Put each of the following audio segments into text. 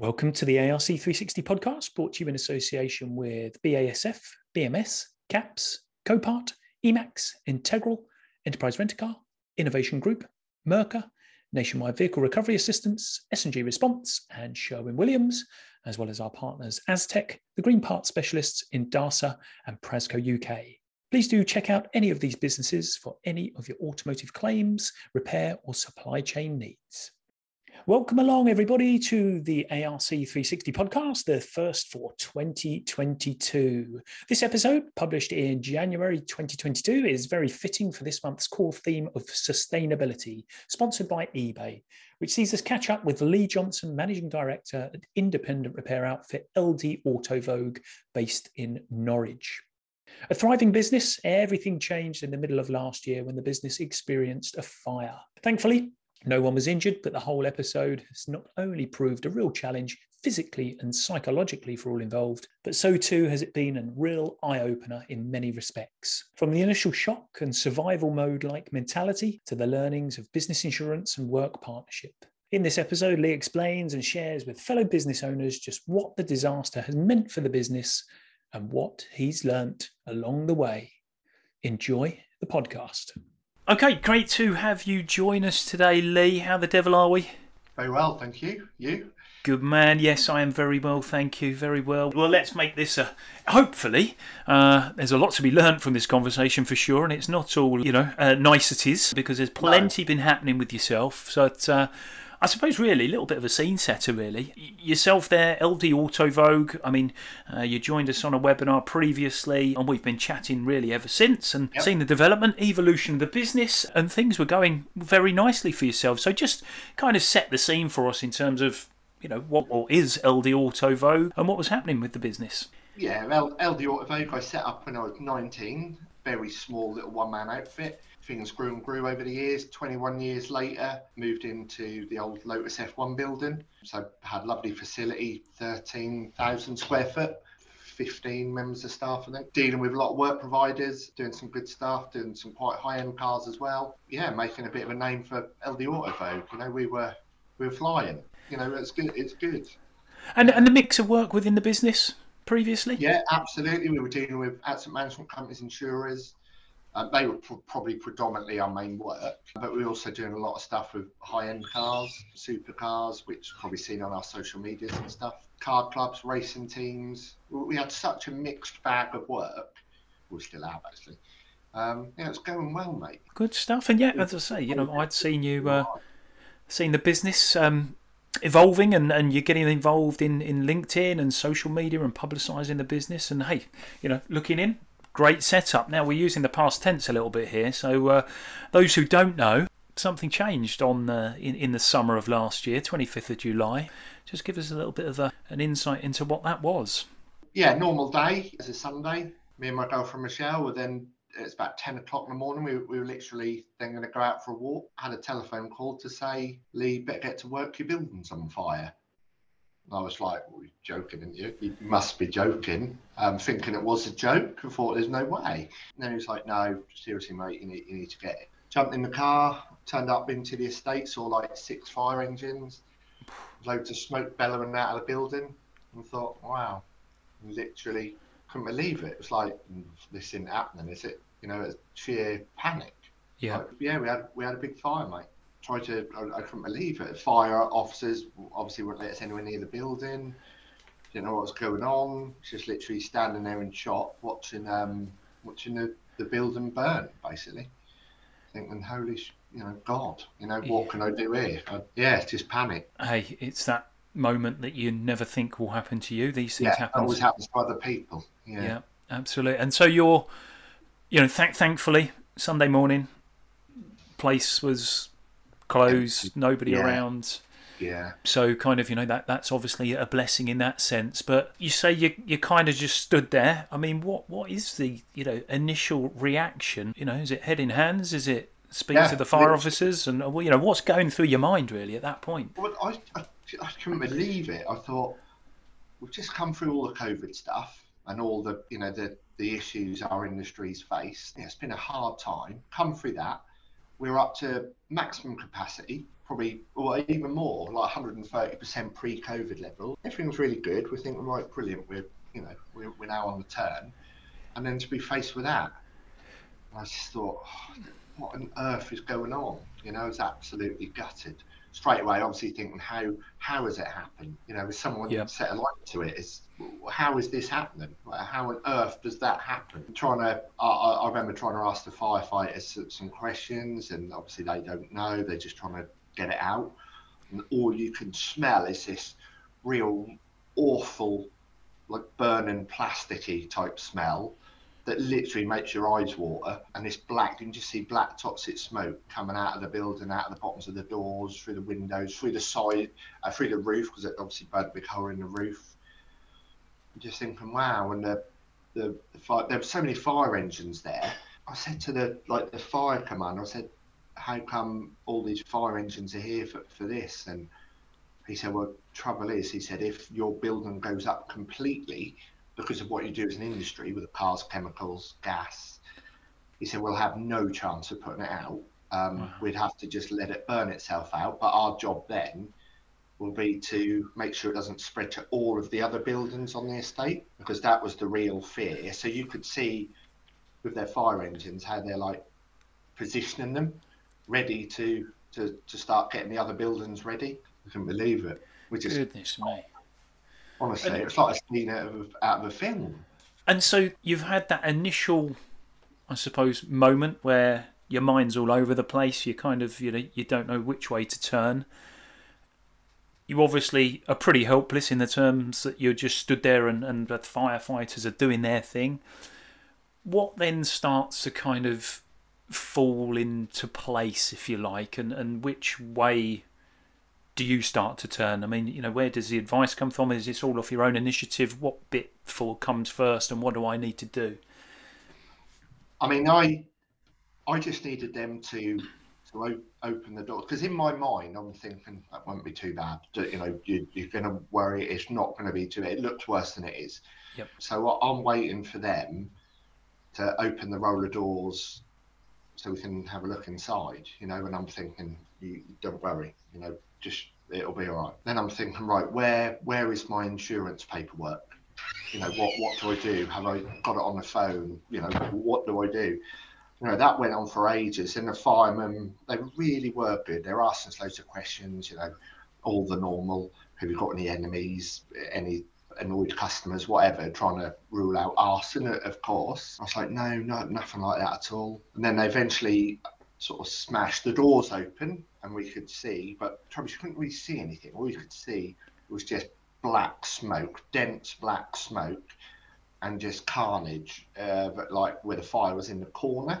Welcome to the ARC 360 podcast, brought to you in association with BASF, BMS, CAPS, Copart, Emax, Integral, Enterprise Rent-A-Car, Innovation Group, Mercer, Nationwide Vehicle Recovery Assistance, S&G Response, and Sherwin-Williams, as well as our partners Aztec, the Green Part Specialists Indasa and Prasco UK. Please do check out any of these businesses for any of your automotive claims, repair, or supply chain needs. Welcome along, everybody, to the ARC 360 podcast, the first for 2022. This episode, published in January 2022, is very fitting for this month's core theme of sustainability, sponsored by eBay, which sees us catch up with Lee Johnson, Managing Director at independent repair outfit LD Auto Vogue, based in Norwich. A thriving business, everything changed in the middle of last year when the business experienced a fire. Thankfully, no one was injured, but the whole episode has not only proved a real challenge physically and psychologically for all involved, but so too has it been a real eye opener in many respects. From the initial shock and survival mode like mentality to the learnings of business insurance and work partnership. In this episode, Lee explains and shares with fellow business owners just what the disaster has meant for the business and what he's learnt along the way. Enjoy the podcast. Okay, great to have you join us today, Lee. How the devil are we? Very well, thank you. You? Good man. Yes, I am very well, thank you. Very well. Well, let's make this a. Hopefully, uh, there's a lot to be learned from this conversation for sure, and it's not all you know uh, niceties because there's plenty no. been happening with yourself. So. It, uh, I suppose really a little bit of a scene setter, really. Yourself there, LD Auto Vogue. I mean, uh, you joined us on a webinar previously, and we've been chatting really ever since and yep. seen the development, evolution of the business, and things were going very nicely for yourself. So just kind of set the scene for us in terms of, you know, what, what is LD Auto Vogue and what was happening with the business. Yeah, well, LD Auto Vogue I set up when I was 19, very small little one man outfit things grew and grew over the years. 21 years later, moved into the old Lotus F1 building. So had lovely facility, 13,000 square foot. 15 members of staff and then dealing with a lot of work providers, doing some good stuff, doing some quite high end cars as well. Yeah, making a bit of a name for LD Auto Vogue. You know, we were we were flying. You know, it's good. It's good. And and the mix of work within the business previously? Yeah, absolutely. We were dealing with asset management companies, insurers, uh, they were pr- probably predominantly our main work, but we're also doing a lot of stuff with high-end cars, supercars, which probably seen on our social medias and stuff. Car clubs, racing teams. We had such a mixed bag of work. We still have actually. Um, yeah, it's going well, mate. Good stuff. And yeah, as I say, you know, I'd seen you, uh, seen the business um, evolving, and, and you're getting involved in in LinkedIn and social media and publicising the business. And hey, you know, looking in, great setup. Now we're using the past tense a little bit here, so uh, those who don't know, something changed on in in the summer of last year, 25th of July. Just give us a little bit of a, an insight into what that was. Yeah, normal day. It's a Sunday. Me and my girlfriend Michelle were then. It's about 10 o'clock in the morning. We, we were literally then going to go out for a walk. Had a telephone call to say, Lee, better get to work. Your building's on fire. I was like, well, you're joking, aren't you? You must be joking. Um, thinking it was a joke. I thought there's no way. And then he was like, no, seriously, mate, you need, you need to get it. Jumped in the car, turned up into the estate, saw like six fire engines, loads of smoke bellowing out of the building, and thought, wow, literally couldn't believe it. It was like, this isn't happening, is it? You know, it's sheer panic. Yeah. Like, yeah, we had we had a big fire, mate tried to, I, I, couldn't believe it. Fire officers obviously wouldn't let us anywhere near the building. Didn't know what was going on. Just literally standing there in shock, watching um, watching the, the building burn, basically. Thinking, holy, you know, God, you know, what yeah. can I do here? I, yeah, it's just panic. Hey, it's that moment that you never think will happen to you. These things yeah, happen. always happens to other people. Yeah. yeah, absolutely. And so you're, you know, th- thankfully, Sunday morning, place was closed, nobody yeah. around. Yeah. So kind of, you know, that that's obviously a blessing in that sense. But you say you you kind of just stood there. I mean, what what is the you know initial reaction? You know, is it head in hands? Is it speak yeah, to the fire officers? And uh, well, you know, what's going through your mind really at that point? Well, I, I I couldn't believe it. I thought we've just come through all the COVID stuff and all the you know the the issues our industry's faced. Yeah, it's been a hard time. Come through that we're up to maximum capacity, probably or even more, like 130% pre-COVID level. Everything's really good. We think we're thinking, right, brilliant. We're you know we're, we're now on the turn, and then to be faced with that, I just thought, oh, what on earth is going on? You know, I was absolutely gutted straight away. Obviously, thinking how how has it happened? You know, has someone set a light to it, it? Is how is this happening? How on earth does that happen? I'm trying to, I, I remember trying to ask the firefighters some questions, and obviously they don't know. They're just trying to get it out, and all you can smell is this real awful, like burning plasticky type smell that literally makes your eyes water. And this black, you can just see black toxic smoke coming out of the building, out of the bottoms of the doors, through the windows, through the side, uh, through the roof, because it obviously burned a big hole in the roof. Just thinking, wow, and the, the, the fire, there were so many fire engines there. I said to the like the fire commander, I said, how come all these fire engines are here for, for this? And he said, well, trouble is, he said, if your building goes up completely, because of what you do as an industry with the cars, chemicals, gas, he said we'll have no chance of putting it out. Um, wow. We'd have to just let it burn itself out. But our job then will be to make sure it doesn't spread to all of the other buildings on the estate because that was the real fear. So you could see with their fire engines how they're like positioning them ready to to, to start getting the other buildings ready. I couldn't believe it. Which is goodness me. Honestly, and, it's like a scene out of, out of a film. And so you've had that initial, I suppose, moment where your mind's all over the place. You kind of, you know, you don't know which way to turn. You obviously are pretty helpless in the terms that you're just stood there and, and the firefighters are doing their thing. What then starts to kind of fall into place, if you like, and, and which way do you start to turn? I mean, you know, where does the advice come from? Is this all off your own initiative? What bit for comes first, and what do I need to do? I mean, I I just needed them to to open the door because in my mind I'm thinking that won't be too bad. You know, you, are going to worry it's not going to be too. It looks worse than it is. Yep. So I'm waiting for them to open the roller doors so we can have a look inside. You know, and I'm thinking, you don't worry. You know, just it'll be all right. Then I'm thinking, right, where where is my insurance paperwork? You know, what what do I do? Have I got it on the phone? You know, what do I do? You know, that went on for ages. And the firemen, they really were good. They're asking us loads of questions. You know, all the normal. Have you got any enemies? Any annoyed customers, whatever, trying to rule out arson, of course. I was like, no, no, nothing like that at all. And then they eventually sort of smashed the doors open and we could see, but trouble, you couldn't really see anything. All you could see was just black smoke, dense black smoke, and just carnage. Uh, but like where the fire was in the corner.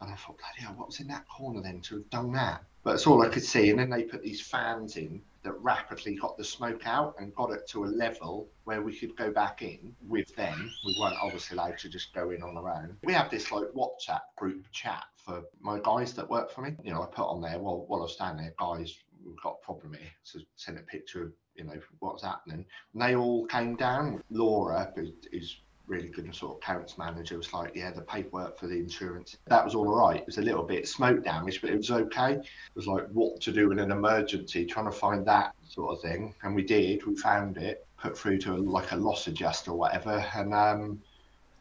And I thought, bloody hell, what was in that corner then to have done that? But it's all I could see. And then they put these fans in that rapidly got the smoke out and got it to a level where we could go back in with them. We weren't obviously allowed to just go in on our own. We have this like WhatsApp group chat for my guys that work for me. You know, I put on there while while I was standing there, guys, we've got a problem here. So send a picture of you know what's happening. And they all came down. Laura, who's really good and sort of accounts manager was like, yeah, the paperwork for the insurance, that was all right. It was a little bit smoke damage, but it was okay. It was like what to do in an emergency, trying to find that sort of thing. And we did, we found it, put through to a, like a loss adjuster or whatever. And um,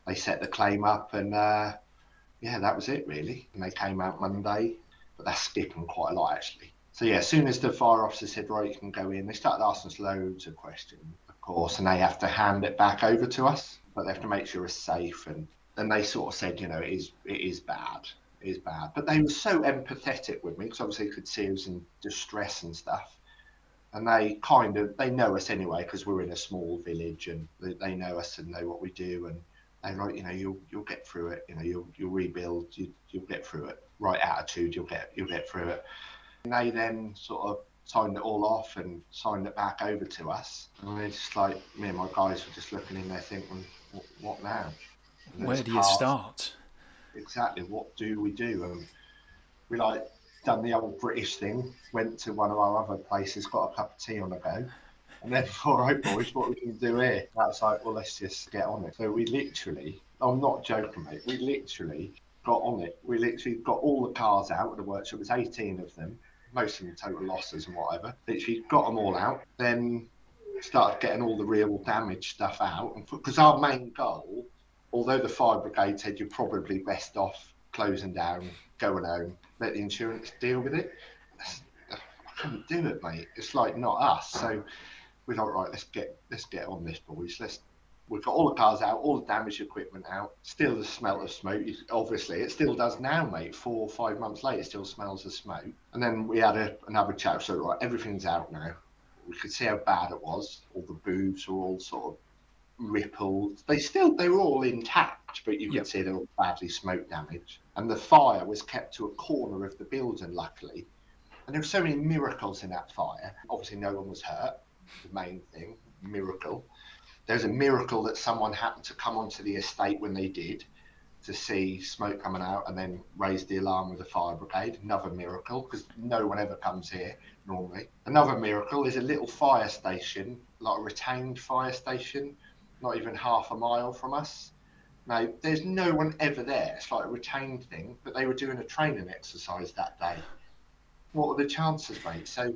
they set the claim up and uh, yeah, that was it really. And they came out Monday, but that's skipping quite a lot actually. So yeah, as soon as the fire officer said, right, you can go in, they started asking us loads of questions, of course, and they have to hand it back over to us but they have to make sure it's safe. And then they sort of said, you know, it is it is bad, it is bad. But they were so empathetic with me because obviously they could see I was in distress and stuff. And they kind of they know us anyway because we're in a small village and they, they know us and know what we do. And they're like, you know, you'll you'll get through it. You know, you'll you'll rebuild. You you'll get through it. Right attitude, you'll get you'll get through it. And they then sort of signed it all off and signed it back over to us. And it's just like me and my guys were just looking in there thinking, what, now? Where do you start? Exactly. What do we do? And we like done the old British thing. Went to one of our other places, got a cup of tea on the go. And then, all right, boys, what we can do here? That's like, well, let's just get on it. So we literally, I'm not joking, mate. We literally got on it. We literally got all the cars out of the workshop. It was 18 of them, most of them total losses and whatever. Literally got them all out. Then started getting all the real damage stuff out. Because our main goal, although the fire brigade said you're probably best off closing down, going home, let the insurance deal with it. I couldn't do it, mate. It's like not us. So we thought, right, let's get let's get on this, boys. Let's we've got all the cars out, all the damaged equipment out. Still the smell of smoke. Obviously, it still does now, mate. Four or five months later, it still smells of smoke. And then we had a, another chat. So right, everything's out now. We could see how bad it was. All the booths were all sort of rippled. They still they were all intact, but you could yep. see they were badly smoke damaged. And the fire was kept to a corner of the building, luckily. And there were so many miracles in that fire. Obviously, no one was hurt. The main thing, miracle. There's a miracle that someone happened to come onto the estate when they did to see smoke coming out and then raise the alarm with the fire brigade. Another miracle because no one ever comes here normally. Another miracle is a little fire station, like a retained fire station not even half a mile from us. Now, there's no one ever there. It's like a retained thing, but they were doing a training exercise that day. What are the chances, mate? So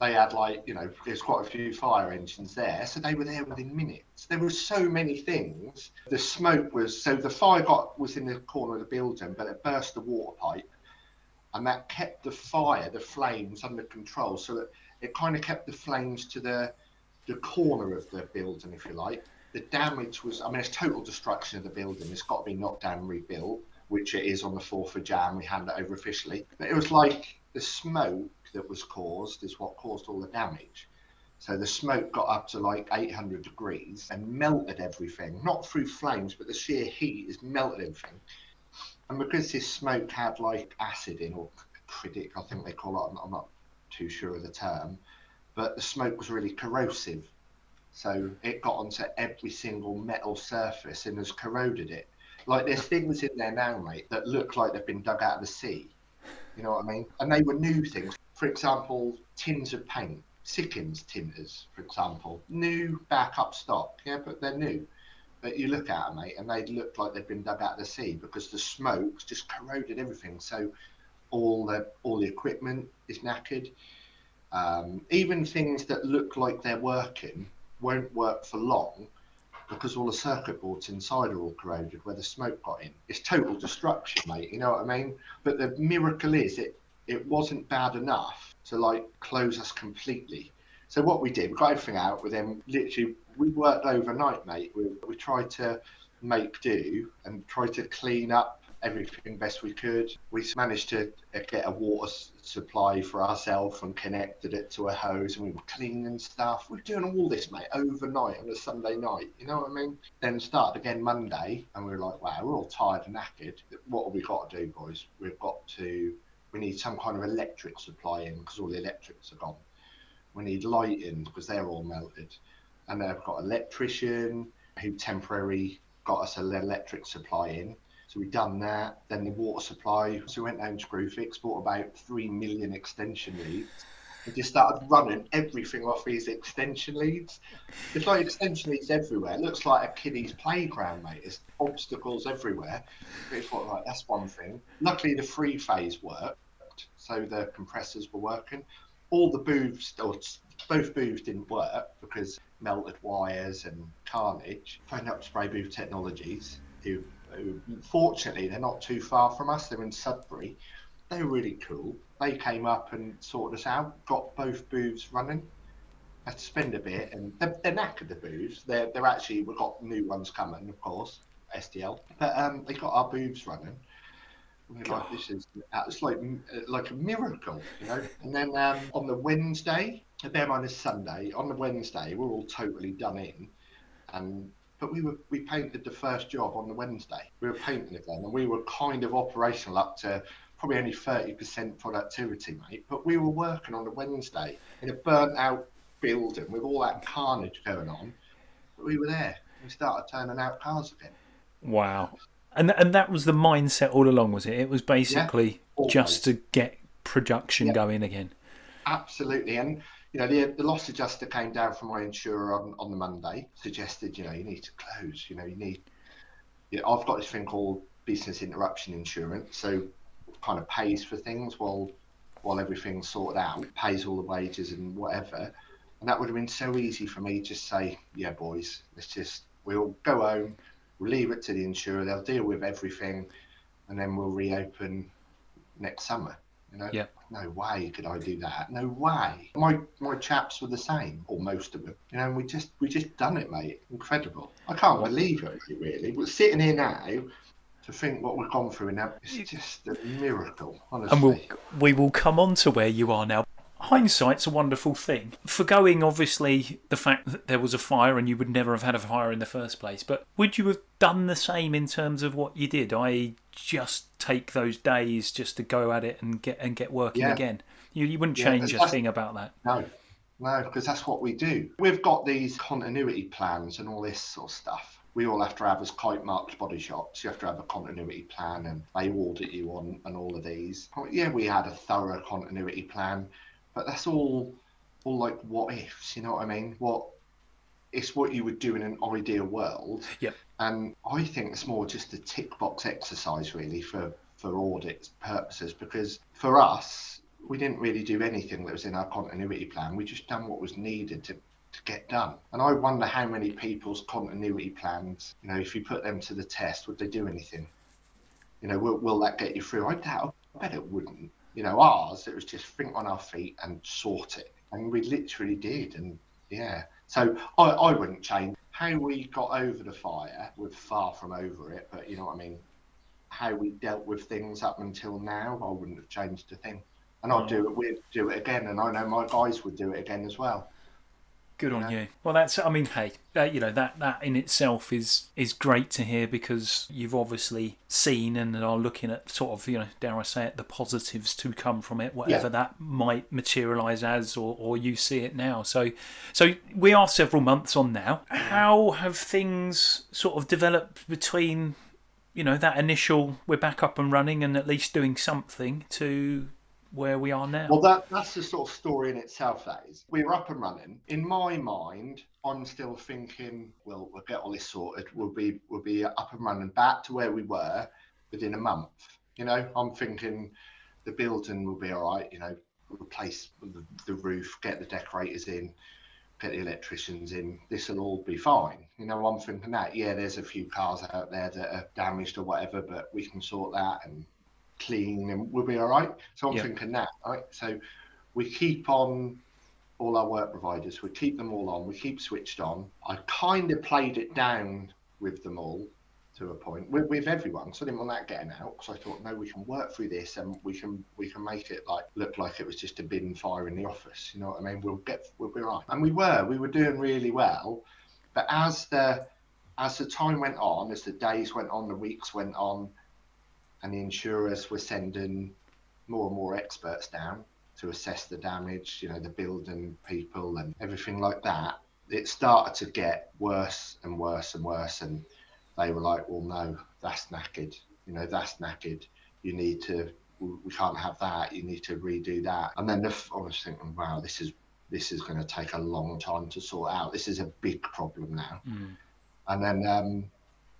they had like, you know, there's quite a few fire engines there. So they were there within minutes. There were so many things. The smoke was, so the fire got, was in the corner of the building, but it burst the water pipe. And that kept the fire, the flames under control. So that it kind of kept the flames to the, the corner of the building, if you like the damage was, I mean, it's total destruction of the building. It's got to be knocked down and rebuilt, which it is on the 4th of Jan. We hand it over officially. But it was like the smoke that was caused is what caused all the damage. So the smoke got up to like 800 degrees and melted everything, not through flames, but the sheer heat has melted everything. And because this smoke had like acid in, or critic, I think they call it, I'm not too sure of the term, but the smoke was really corrosive. So it got onto every single metal surface and has corroded it. Like there's things in there now, mate, that look like they've been dug out of the sea. You know what I mean? And they were new things. For example, tins of paint, Sikkens tinters, for example, new backup stock. Yeah, but they're new. But you look at them, mate, and they look like they've been dug out of the sea because the smoke's just corroded everything. So all the all the equipment is knackered. Um, even things that look like they're working won't work for long because all the circuit boards inside are all corroded where the smoke got in. It's total destruction, mate. You know what I mean? But the miracle is it it wasn't bad enough to like close us completely. So what we did, we got everything out with them. Literally, we worked overnight, mate. We, we tried to make do and try to clean up everything best we could. We managed to uh, get a water supply for ourselves and connected it to a hose, and we were cleaning stuff. We were doing all this, mate, overnight on a Sunday night. You know what I mean? Then started again Monday, and we were like, wow, we're all tired and knackered. What have we got to do, boys? We've got to. We need some kind of electric supply in because all the electrics are gone. We need lighting because they're all melted. And they've got an electrician who temporarily got us an electric supply in so we done that. Then the water supply. So we went down to Screwfix, bought about three million extension leads. And just started running everything off these extension leads. There's like extension leads everywhere. It looks like a kiddie's playground, mate. There's obstacles everywhere. But it's like, that's one thing. Luckily, the free phase worked, so the compressors were working. All the booths, or both booths didn't work because melted wires and carnage. Phoned up Spray Booth Technologies, who fortunately, they're not too far from us. They're in Sudbury. They were really cool. They came up and sorted us out, got both booths running. Had to spend a bit, and they're, they're knackered the booths. They're they're actually we've got new ones coming, of course, SDL. But um, they got our booths running. we're like, this is like like a miracle, you know. And then um, on the Wednesday, bear in mind it's Sunday. On the Wednesday, we're all totally done in, and but we were we painted the first job on the Wednesday. We were painting again, and we were kind of operational up to probably only thirty percent productivity, mate. But we were working on a Wednesday in a burnt out building with all that carnage going on. But we were there. We started turning out cars again. Wow. And and that was the mindset all along, was it? It was basically yeah, just to get production yeah. going again. Absolutely, and you know, the, the loss adjuster came down from my insurer on, on the Monday, suggested, you know, you need to close, you know, you need, you know, I've got this thing called business interruption insurance, so kind of pays for things while while everything's sorted out, pays all the wages and whatever. And that would have been so easy for me to just say, yeah, boys, let's just we'll go home, we'll leave it to the insurer, they'll deal with everything, and then we'll reopen next summer. You know, yeah. no way could I do that. No way. My my chaps were the same, or most of them. You know, and we just we just done it, mate. Incredible. I can't believe it, really. We're sitting here now to think what we've gone through, and that it's just a miracle, honestly. And we'll, we will come on to where you are now. Hindsight's a wonderful thing. Forgoing, obviously, the fact that there was a fire and you would never have had a fire in the first place, but would you have done the same in terms of what you did? I just take those days just to go at it and get and get working Yeah. again. You, you wouldn't Yeah, change a thing about that. No, no, because that's what we do. We've got these continuity plans and all this sort of stuff. We all have to have as kitemarked body shops. You have to have a continuity plan, and they audit you on and all of these. Yeah, we had a thorough continuity plan, but that's all, all like what ifs. You know what I mean? What it's what you would do in an ideal world. Yep. And I think it's more just a tick box exercise, really, for for audit purposes. Because for us, we didn't really do anything that was in our continuity plan. We just done what was needed to, to get done. And I wonder how many people's continuity plans, you know, if you put them to the test, would they do anything? You know, will, will that get you through? I doubt. I bet it wouldn't. You know, ours, it was just think on our feet and sort it. And we literally did. And yeah. So I, I wouldn't change. How we got over the fire, we're far from over it, but you know what I mean? How we dealt with things up until now, I wouldn't have changed a thing. And I'd mm. do it, we'd do it again. And I know my guys would do it again as well. Good on Yeah. you. Well, that's. I mean, hey, that, you know that that in itself is is great to hear because you've obviously seen and are looking at sort of you know dare I say it the positives to come from it, whatever Yeah. that might materialise as, or or you see it now. So, so we are several months on now. How have things sort of developed between you know that initial we're back up and running and at least doing something to where we are now? Well, that that's the sort of story in itself. That is, we were up and running. In my mind, I'm still thinking, well, we'll get all this sorted. We'll be we'll be up and running back to where we were within a month. You know, I'm thinking the building will be all right. You know, replace the, the roof, get the decorators in, get the electricians in. This will all be fine. You know, I'm thinking that. Yeah, there's a few cars out there that are damaged or whatever, but we can sort that and clean and we'll be all right. So I'm Yeah. thinking that, right? So we keep on all our work providers, we keep them all on, we keep switched on. I kind of played it down with them all to a point with, with everyone. So I didn't want that getting out because I thought, no, we can work through this and we can we can make it like look like it was just a bin fire in the office. You know what I mean? We'll get we'll be right. And we were, we were doing really well. But as the as the time went on, as the days went on, the weeks went on, and the insurers were sending more and more experts down to assess the damage, you know, the building people and everything like that. It started to get worse and worse and worse, and they were like, "Well, no, that's knackered. You know, that's knackered. You need to. We can't have that. You need to redo that." And then the, I was thinking, "Wow, this is this is going to take a long time to sort out. This is a big problem now." Mm. and then um,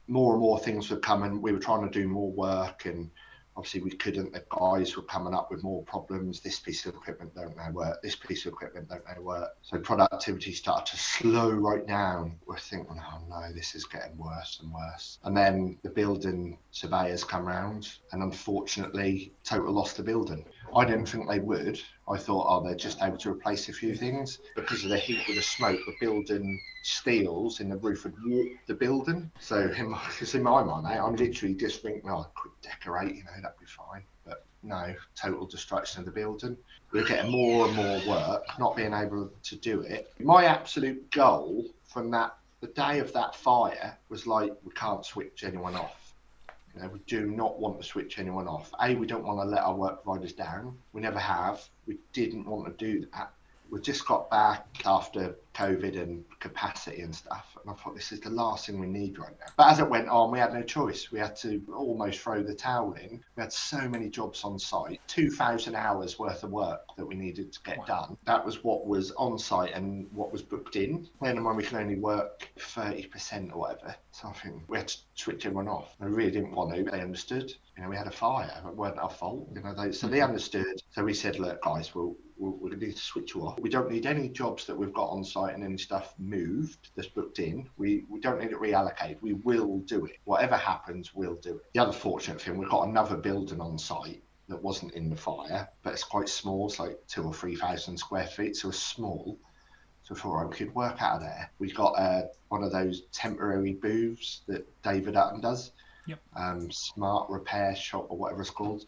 more and more things were coming. We were trying to do more work, and obviously we couldn't. The guys were coming up with more problems. This piece of equipment don't know work. This piece of equipment don't know work. So productivity started to slow right down. We're thinking, oh no, this is getting worse and worse. And then the building surveyors come round, and unfortunately, Total lost the building. I didn't think they would. I thought, oh, they're just able to replace a few things because of the heat with the smoke. The building steels in the roof had warped the building. So, in my, in my mind, mate, I'm literally just thinking, oh, quick decorate, eh? you know, that'd be fine. But no, total destruction of the building. We're getting more and more work, not being able to do it. My absolute goal from that, the day of that fire, was like, we can't switch anyone off. You know, we do not want to switch anyone off. A, we don't want to let our work providers down. We never have. We didn't want to do that. We just got back after COVID and capacity and stuff. And I thought this is the last thing we need right now. But as it went on, we had no choice. We had to almost throw the towel in. We had so many jobs on site, 2,000 hours worth of work that we needed to get wow. done. That was what was on site and what was booked in. Then when we can only work 30% or whatever. So I think we had to switch everyone off. I really didn't want to. They understood. You know, we had a fire. It weren't our fault. You know, they, so they mm-hmm. understood. So we said, look, guys, we'll we're, we're going to need to switch you off. We don't need any jobs that we've got on site and any stuff moved that's booked in. We, we don't need it reallocated. We will do it. Whatever happens, we'll do it. The other fortunate thing, we've got another building on site that wasn't in the fire, but it's quite small. It's like two or 3,000 square feet. So it's small. So for we could work out of there. We got uh, one of those temporary booths that David Hutton does. Yep. Um, smart repair shop or whatever it's called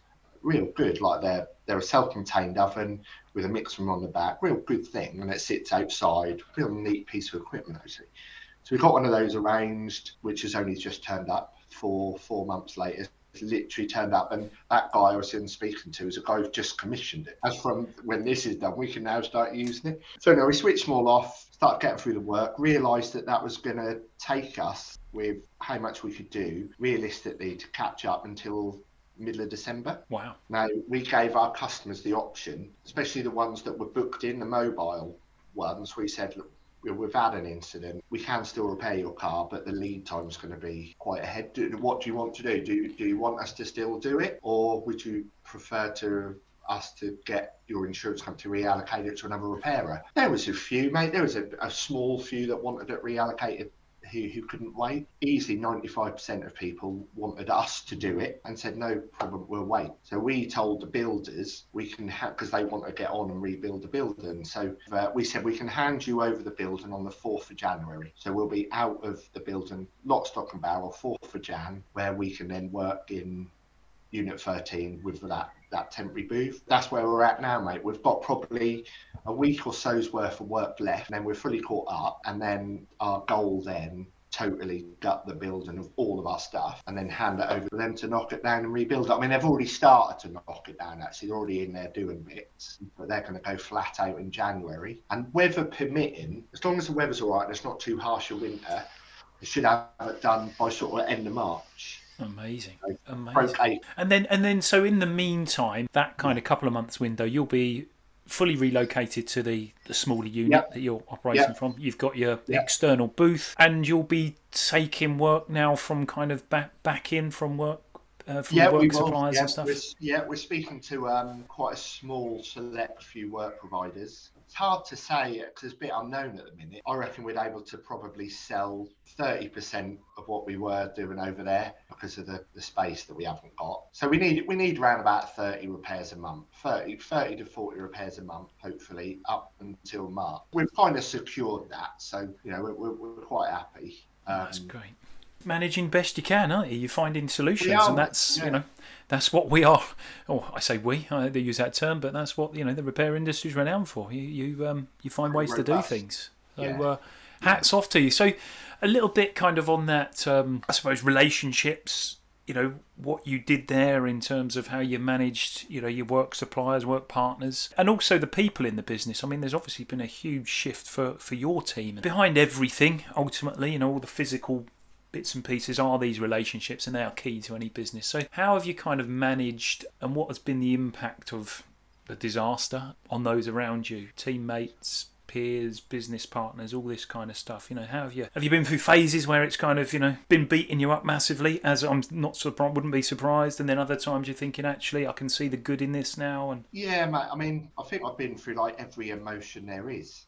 real good. Like they're they're a self-contained oven with a mixer on the back, real good thing, and it sits outside. Real neat piece of equipment actually. So we got one of those arranged, which has only just turned up for four months later. It's literally turned up, and that guy I was in speaking to is a guy who just commissioned it. As from when this is done, we can now start using it. So now we switched them all off, started getting through the work, realised that that was going to take us with how much we could do realistically to catch up until middle of December. Wow. Now, we gave our customers the option, especially the ones that were booked in, the mobile ones, we said, look, we've had an incident. We can still repair your car, but the lead time's going to be quite ahead. Do, what do you want to do? Do, do you want us to still do it, or would you prefer to us to get your insurance company to reallocate it to another repairer? There was a few, mate. There was a, a small few that wanted it reallocated who, who couldn't wait. Easily 95% of people wanted us to do it and said, no problem, we'll wait. So we told the builders we can have, because they want to get on and rebuild the building. So uh, we said, we can hand you over the building on the 4th of January. So we'll be out of the building, lock, stock, and barrel, 4th of Jan, where we can then work in Unit 13 with that that temporary booth. That's where we're at now, mate. We've got probably a week or so's worth of work left, and then we're fully caught up. And then our goal then totally gut the building of all of our stuff and then hand it over to them to knock it down and rebuild it. I mean, they've already started to knock it down, actually. They're already in there doing bits, but they're going to go flat out in January. And weather permitting, as long as the weather's all right and it's not too harsh a winter, they should have it done by sort of end of March. Amazing, amazing. And then, and then, so in the meantime, that kind of couple of months window, you'll be fully relocated to the, the smaller unit yep. that you're operating yep. from. You've got your yep. external booth, and you'll be taking work now from kind of back back in from work. Uh, from yeah, work suppliers and stuff. We're, yeah, we're speaking to um, quite a small select few work providers it's hard to say because it's a bit unknown at the minute. I reckon we're able to probably sell 30% of what we were doing over there because of the, the space that we haven't got. So we need we need around about 30 repairs a month, 30, 30 to 40 repairs a month, hopefully up until March. We've kind of secured that, so you know we're, we're quite happy. Um, That's great managing best you can, aren't you? You're finding solutions, and that's yeah. you know that's what we are. Oh, I say we. I they use that term, but that's what you know the repair industry is renowned for. You you um you find ways Robust. to do things. So yeah. uh, hats yeah. off to you. So a little bit kind of on that, um, I suppose relationships. You know what you did there in terms of how you managed, you know, your work suppliers, work partners, and also the people in the business. I mean, there's obviously been a huge shift for for your team behind everything. Ultimately, you know, all the physical bits and pieces are these relationships and they are key to any business. So, how have you kind of managed and what has been the impact of the disaster on those around you, teammates, peers, business partners, all this kind of stuff. You know, how have you have you been through phases where it's kind of you know been beating you up massively? As I'm not surprised, wouldn't be surprised, and then other times you're thinking actually I can see the good in this now. And yeah, mate. I mean, I think I've been through like every emotion there is.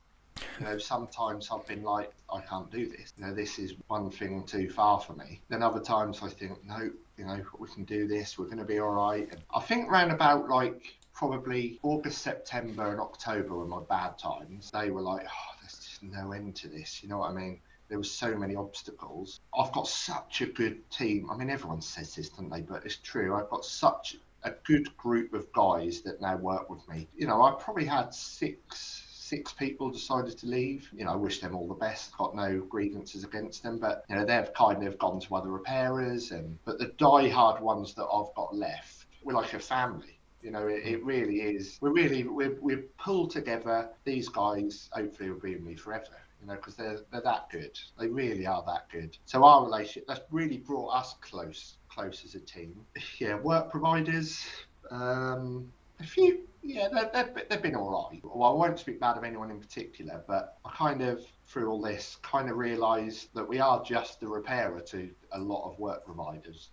You know, sometimes I've been like, I can't do this. You know, this is one thing too far for me. Then other times I think, no, you know, we can do this. We're going to be all right. And I think around about like probably August, September, and October were my bad times. They were like, oh, there's just no end to this. You know what I mean? There were so many obstacles. I've got such a good team. I mean, everyone says this, don't they? But it's true. I've got such a good group of guys that now work with me. You know, I probably had six six people decided to leave. You know, I wish them all the best. Got no grievances against them, but you know they've kind of gone to other repairers. And but the die-hard ones that I've got left, we're like a family. You know, it, it really is. We're really we're we're pulled together. These guys hopefully will be with me forever. You know, because they're they're that good. They really are that good. So our relationship that's really brought us close close as a team. Yeah, work providers. Um, a few, yeah, they've, they've been all right. Well, I won't speak bad of anyone in particular, but I kind of, through all this, kind of realised that we are just the repairer to a lot of work providers.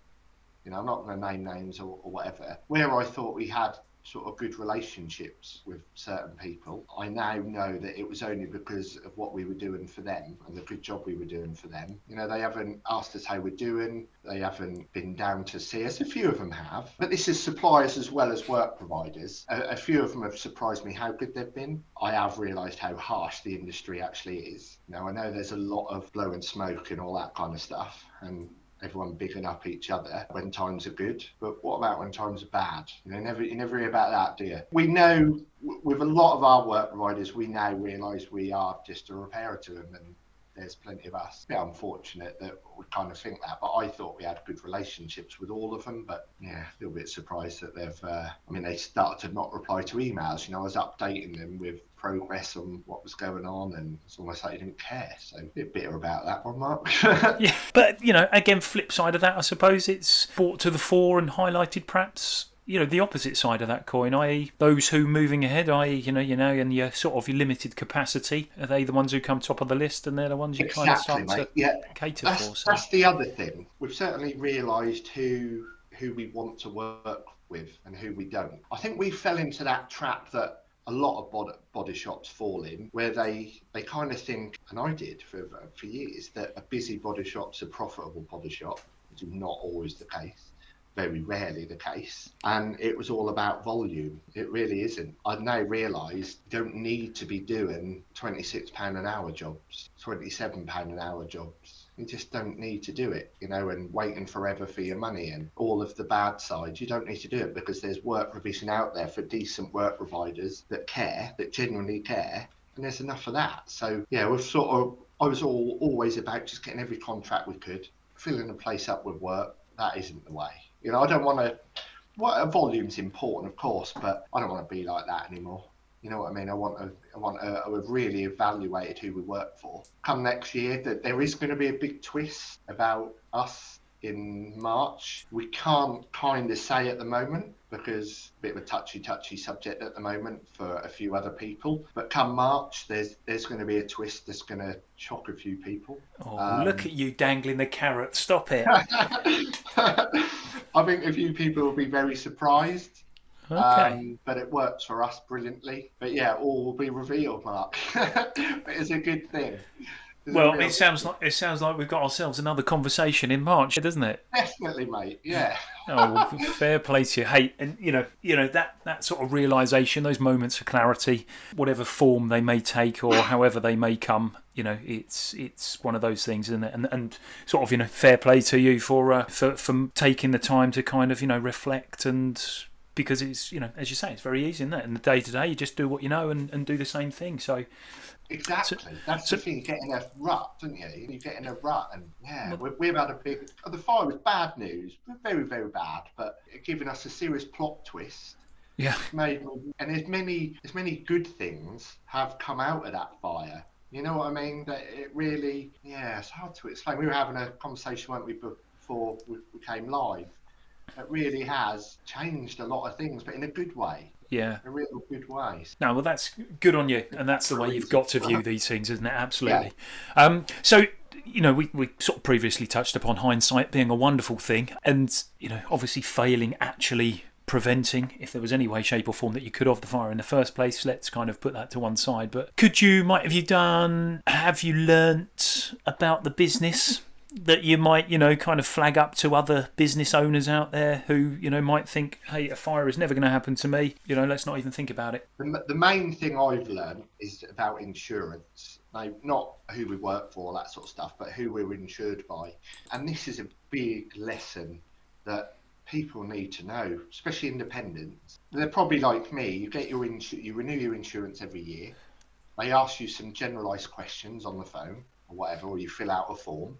You know, I'm not going to name names or, or whatever. Where I thought we had sort of good relationships with certain people. I now know that it was only because of what we were doing for them and the good job we were doing for them. You know, they haven't asked us how we're doing, they haven't been down to see us. A few of them have, but this is suppliers as well as work providers. A, a few of them have surprised me how good they've been. I have realised how harsh the industry actually is. Now, I know there's a lot of blowing smoke and all that kind of stuff, and everyone bigging up each other when times are good. But what about when times are bad? You know, never you never hear about that, do you? We know with a lot of our work providers, we now realise we are just a repairer to them, and there's plenty of us. Yeah, unfortunate that we kind of think that, but I thought we had good relationships with all of them. But yeah, a little bit surprised that they've. Uh, I mean, they started to not reply to emails. You know, I was updating them with progress on what was going on, and it's almost like they didn't care. So a bit bitter about that one, Mark. yeah, but you know, again, flip side of that, I suppose it's brought to the fore and highlighted perhaps you know the opposite side of that coin, i.e., those who moving ahead, i.e., you know, you know, in your sort of limited capacity, are they the ones who come top of the list, and they're the ones you exactly, kind of start mate. to yeah. cater that's, for? So. That's the other thing. We've certainly realised who who we want to work with and who we don't. I think we fell into that trap that a lot of body, body shops fall in, where they they kind of think, and I did for for years, that a busy body shop's a profitable body shop, which is not always the case very rarely the case. And it was all about volume. It really isn't. I've now realised you don't need to be doing £26 an hour jobs, £27 an hour jobs. You just don't need to do it, you know, and waiting forever for your money and all of the bad sides. You don't need to do it because there's work provision out there for decent work providers that care, that genuinely care, and there's enough of that. So yeah, we're sort of I was all always about just getting every contract we could, filling the place up with work. That isn't the way. You know, I don't want to. What well, volume's important, of course, but I don't want to be like that anymore. You know what I mean? I want to, I want to, I have really evaluated who we work for. Come next year, that there is going to be a big twist about us in March. We can't kind of say at the moment because it's a bit of a touchy touchy subject at the moment for a few other people. But come March, there's there's going to be a twist that's going to shock a few people. Oh, um, look at you dangling the carrot! Stop it. I think a few people will be very surprised. Okay. Um, but it works for us brilliantly. But yeah, all will be revealed, Mark. it's a good thing. well, it sounds like it sounds like we've got ourselves another conversation in March, doesn't it? Definitely, mate. Yeah. oh, well, fair play to you. Hey, and you know, you know that that sort of realization, those moments of clarity, whatever form they may take or however they may come, you know, it's it's one of those things, isn't it? And and sort of you know, fair play to you for uh, for for taking the time to kind of you know reflect and because it's you know as you say it's very easy in that in the day to day you just do what you know and, and do the same thing so Exactly. So, That's so, the thing. You get in a rut, don't you? You get in a rut, and yeah, we, we've had a big. The fire was bad news, very, very bad, but giving us a serious plot twist. Yeah. Made, and as many as many good things have come out of that fire. You know what I mean? That it really, yeah, it's hard to explain. We were having a conversation, weren't we, before we, came live? It really has changed a lot of things, but in a good way. Yeah. A real good way. No, well, that's good on you. And that's the way you've got to view these things, isn't it? Absolutely. Yeah. Um, so, you know, we, we sort of previously touched upon hindsight being a wonderful thing. And, you know, obviously failing actually preventing, if there was any way, shape, or form that you could of the fire in the first place. Let's kind of put that to one side. But could you, might have you done, have you learnt about the business? that you might, you know, kind of flag up to other business owners out there who, you know, might think, hey, a fire is never going to happen to me. You know, let's not even think about it. The, the main thing I've learned is about insurance. Now, not who we work for, that sort of stuff, but who we're insured by. And this is a big lesson that people need to know, especially independents. They're probably like me. You get your insu- you renew your insurance every year. They ask you some generalised questions on the phone or whatever, or you fill out a form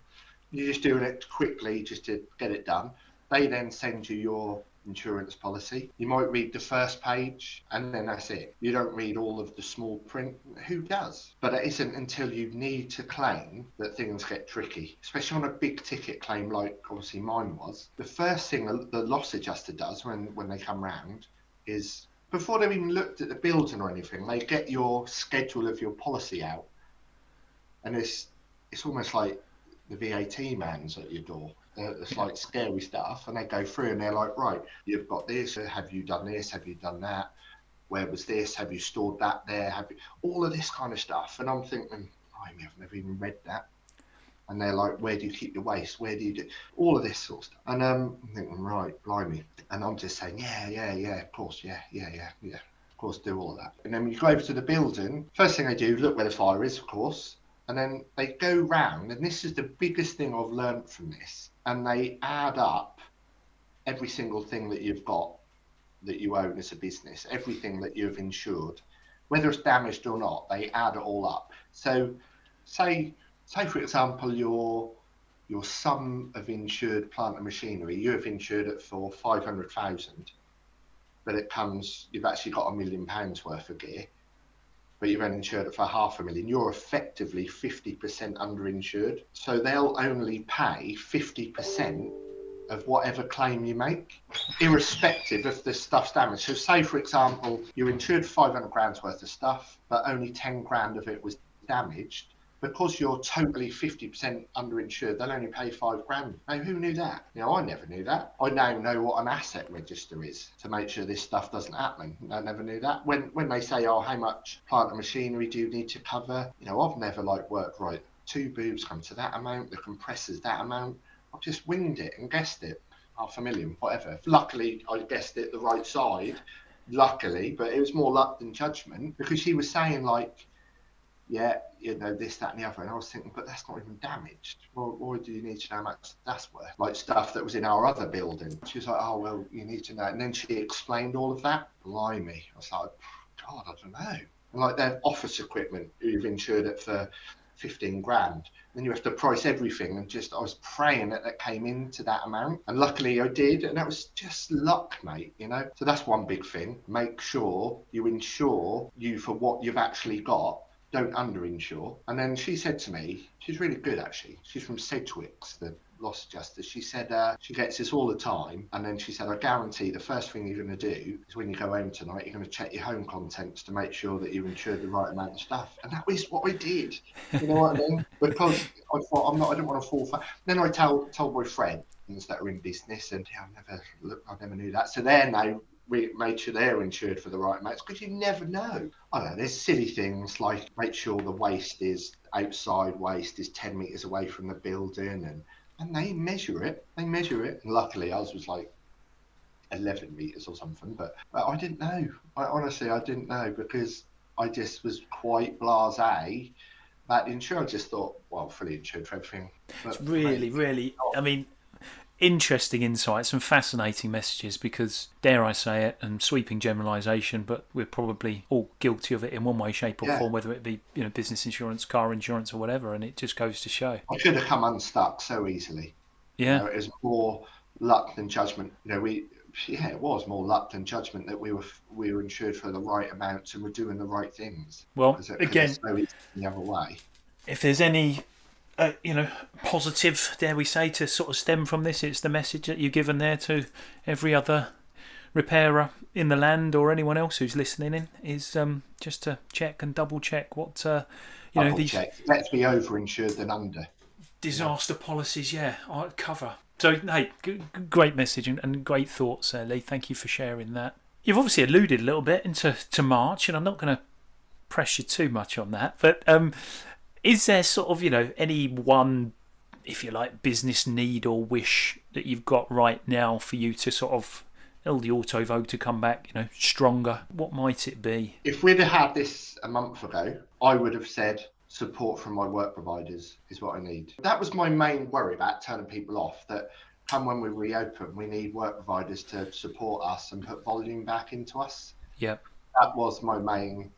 you're just doing it quickly just to get it done. They then send you your insurance policy. You might read the first page and then that's it. You don't read all of the small print. Who does? But it isn't until you need to claim that things get tricky, especially on a big ticket claim like obviously mine was. The first thing the loss adjuster does when, when they come round is before they've even looked at the building or anything, they get your schedule of your policy out. And it's it's almost like the VAT man's at your door it's like scary stuff, and they go through and they're like, right, you've got this. Have you done this? Have you done that? Where was this? Have you stored that there? Have you all of this kind of stuff? And I'm thinking, Blimey, I have never even read that. And they're like, where do you keep your waste? Where do you do all of this sort of stuff? And um, I'm thinking, right, blimey. And I'm just saying, yeah, yeah, yeah, of course, yeah, yeah, yeah, yeah, of course, do all that. And then when you go over to the building, first thing I do, look where the fire is, of course. And then they go round, and this is the biggest thing I've learned from this and they add up every single thing that you've got that you own as a business, everything that you've insured, whether it's damaged or not, they add it all up. So, say, say for example, your your sum of insured plant and machinery, you have insured it for five hundred thousand, but it comes, you've actually got a million pounds worth of gear but you've only insured it for half a million, you're effectively 50% underinsured. So they'll only pay 50% of whatever claim you make, irrespective if the stuff's damaged. So, say for example, you insured 500 grand's worth of stuff, but only 10 grand of it was damaged because you're totally 50% underinsured, they'll only pay five grand. Now, who knew that? Now, I never knew that. I now know what an asset register is to make sure this stuff doesn't happen. I never knew that. When when they say, oh, how much plant and machinery do you need to cover? You know, I've never like worked right. Two boobs come to that amount, the compressors that amount. I've just winged it and guessed it. Half a million, whatever. Luckily, I guessed it the right side. Luckily, but it was more luck than judgment because she was saying like yeah, you know, this, that, and the other. And I was thinking, but that's not even damaged. Well, why do you need to know how much that's worth? Like stuff that was in our other building. She was like, oh, well, you need to know. And then she explained all of that. Blimey. I was like, God, I don't know. And like their office equipment, you've insured it for 15 grand. Then you have to price everything. And just, I was praying that that came into that amount. And luckily I did. And that was just luck, mate, you know? So that's one big thing. Make sure you insure you for what you've actually got don't underinsure. And then she said to me, she's really good actually. She's from Sedgwicks, the loss adjuster. She said uh, she gets this all the time. And then she said, I guarantee the first thing you're going to do is when you go home tonight, you're going to check your home contents to make sure that you've insured the right amount of stuff. And that was what I did. You know what I mean? Because I thought I'm not, I don't want to fall for. Then I tell told my friends that are in business, and yeah, I never look, I never knew that. So they're now we made sure they're insured for the right amounts because you never know. I don't know, there's silly things like make sure the waste is outside waste is 10 metres away from the building and, and they measure it. They measure it. And luckily ours was like 11 metres or something, but, but I didn't know. I honestly, I didn't know because I just was quite blasé that insurance. I just thought, well, fully insured for everything. But it's really, really, I mean, interesting insights and fascinating messages because, dare I say it, and sweeping generalisation, but we're probably all guilty of it in one way, shape, or yeah. form, whether it be you know business insurance, car insurance, or whatever. And it just goes to show. I should have come unstuck so easily. Yeah, you know, it was more luck than judgment. You know, we yeah, it was more luck than judgment that we were we were insured for the right amounts and we're doing the right things. Well, it, again, so the other way. If there's any uh, you know, positive, dare we say, to sort of stem from this? It's the message that you've given there to every other repairer in the land or anyone else who's listening in is um, just to check and double check what uh, you double know these. Check. Let's be over insured than under. Disaster yeah. policies, yeah, I cover. So, hey, g- great message and, and great thoughts, uh, Lee. Thank you for sharing that. You've obviously alluded a little bit into to March, and I'm not going to press you too much on that, but um, is there sort of, you know, any one, if you like, business need or wish that you've got right now for you to sort of tell the auto vogue to come back, you know, stronger? What might it be? If we'd have had this a month ago, I would have said support from my work providers is what I need. That was my main worry about turning people off. That come when we reopen, we need work providers to support us and put volume back into us. Yep. That was my main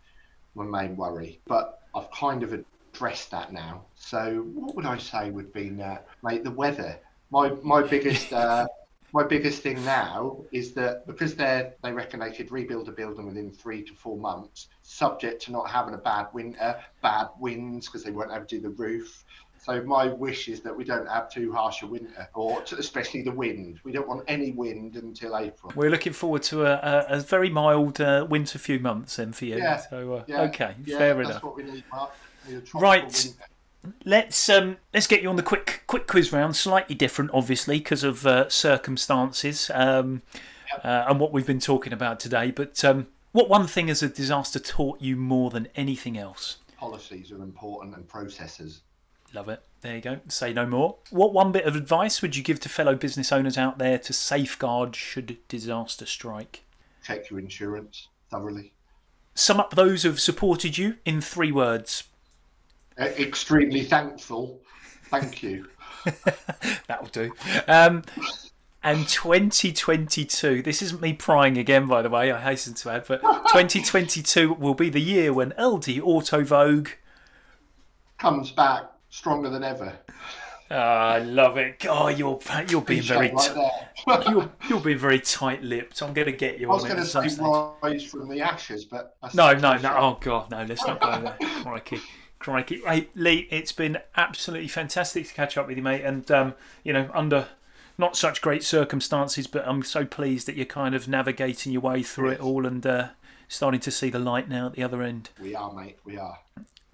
my main worry. But I've kind of addressed that now. So what would I say would be, uh, mate, the weather. My my biggest uh, my biggest thing now is that because they they reckon they could rebuild a building within three to four months, subject to not having a bad winter, bad winds because they won't have to do the roof. So my wish is that we don't have too harsh a winter, or especially the wind. We don't want any wind until April. We're looking forward to a, a, a very mild uh, winter few months then for you. Yeah. So uh, Yeah, okay, yeah, fair that's enough. what we need, Mark. We need a tropical Right. winter. Let's um, let's get you on the quick quick quiz round. Slightly different, obviously, because of uh, circumstances um, uh, and what we've been talking about today. But um, what one thing has a disaster taught you more than anything else? Policies are important and processes. Love it. There you go. Say no more. What one bit of advice would you give to fellow business owners out there to safeguard should disaster strike? Check your insurance thoroughly. Sum up those who have supported you in three words. Uh, extremely thankful. Thank you. That'll do. Um, and 2022, this isn't me prying again, by the way, I hasten to add, but 2022 will be the year when LD Auto Vogue. Comes back stronger than ever. Ah, I love it. Oh, you're you're being very there. you're, you're being very tight-lipped. I'm going to get you I was going to say rise from the ashes, but No, no, no. Oh God, no. Let's not go there. Crikey, crikey. Hey, Lee, it's been absolutely fantastic to catch up with you, mate. And um, you know, under not such great circumstances, but I'm so pleased that you're kind of navigating your way through it all and uh, starting to see the light now at the other end. We are, mate. We are.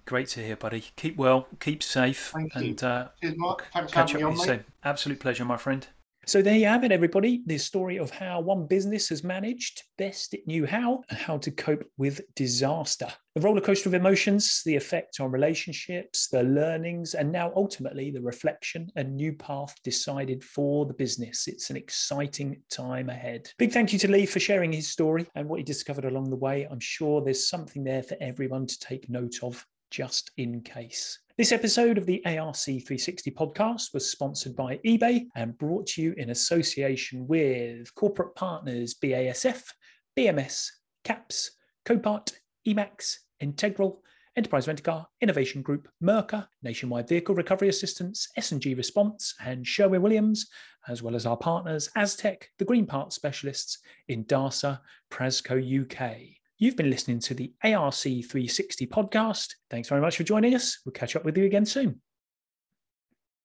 Great to hear, buddy. Keep well, keep safe, Thank you. and uh, Cheers, Mark. Thanks for catch having up me with on, you soon. Absolute pleasure, my friend. So there you have it, everybody. The story of how one business has managed best it knew how and how to cope with disaster. The roller coaster of emotions, the effect on relationships, the learnings, and now ultimately the reflection and new path decided for the business. It's an exciting time ahead. Big thank you to Lee for sharing his story and what he discovered along the way. I'm sure there's something there for everyone to take note of just in case. This episode of the ARC 360 podcast was sponsored by eBay and brought to you in association with corporate partners BASF, BMS, CAPS, Copart, EMAX, Integral, Enterprise Rent-A-Car, Innovation Group, Merca, Nationwide Vehicle Recovery Assistance, S&G Response, and Sherwin-Williams, as well as our partners Aztec, the Green Parts Specialists Indasa, Prasco UK. You've been listening to the ARC 360 podcast. Thanks very much for joining us. We'll catch up with you again soon.